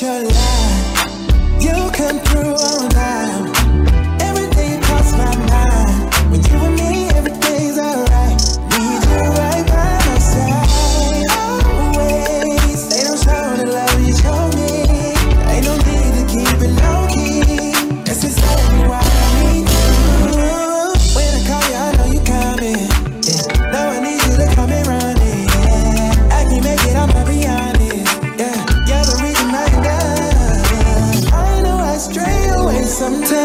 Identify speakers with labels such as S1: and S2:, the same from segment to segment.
S1: your lie. You can prove. sometimes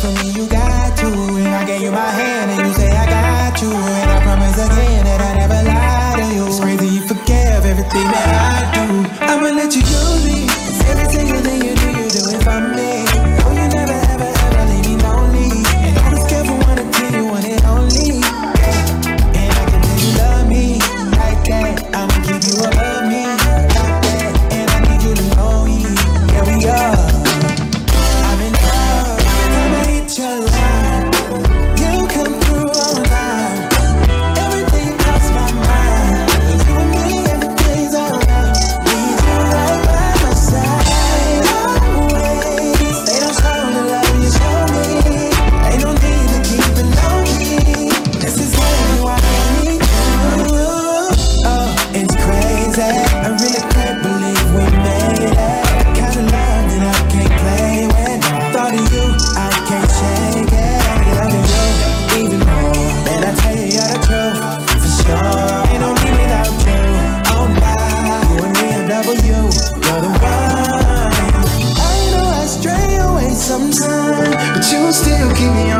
S1: For me you got to. And I gave you my hand and you say I got you. And I promise again that I really can't believe we made it. Kind of love that I can't play with. Thought of you, I can't shake it. Loving you even more. I tell you you're the for sure. Ain't no me without you. Oh you and me you're. I know I stray away sometimes, but you still keep me on.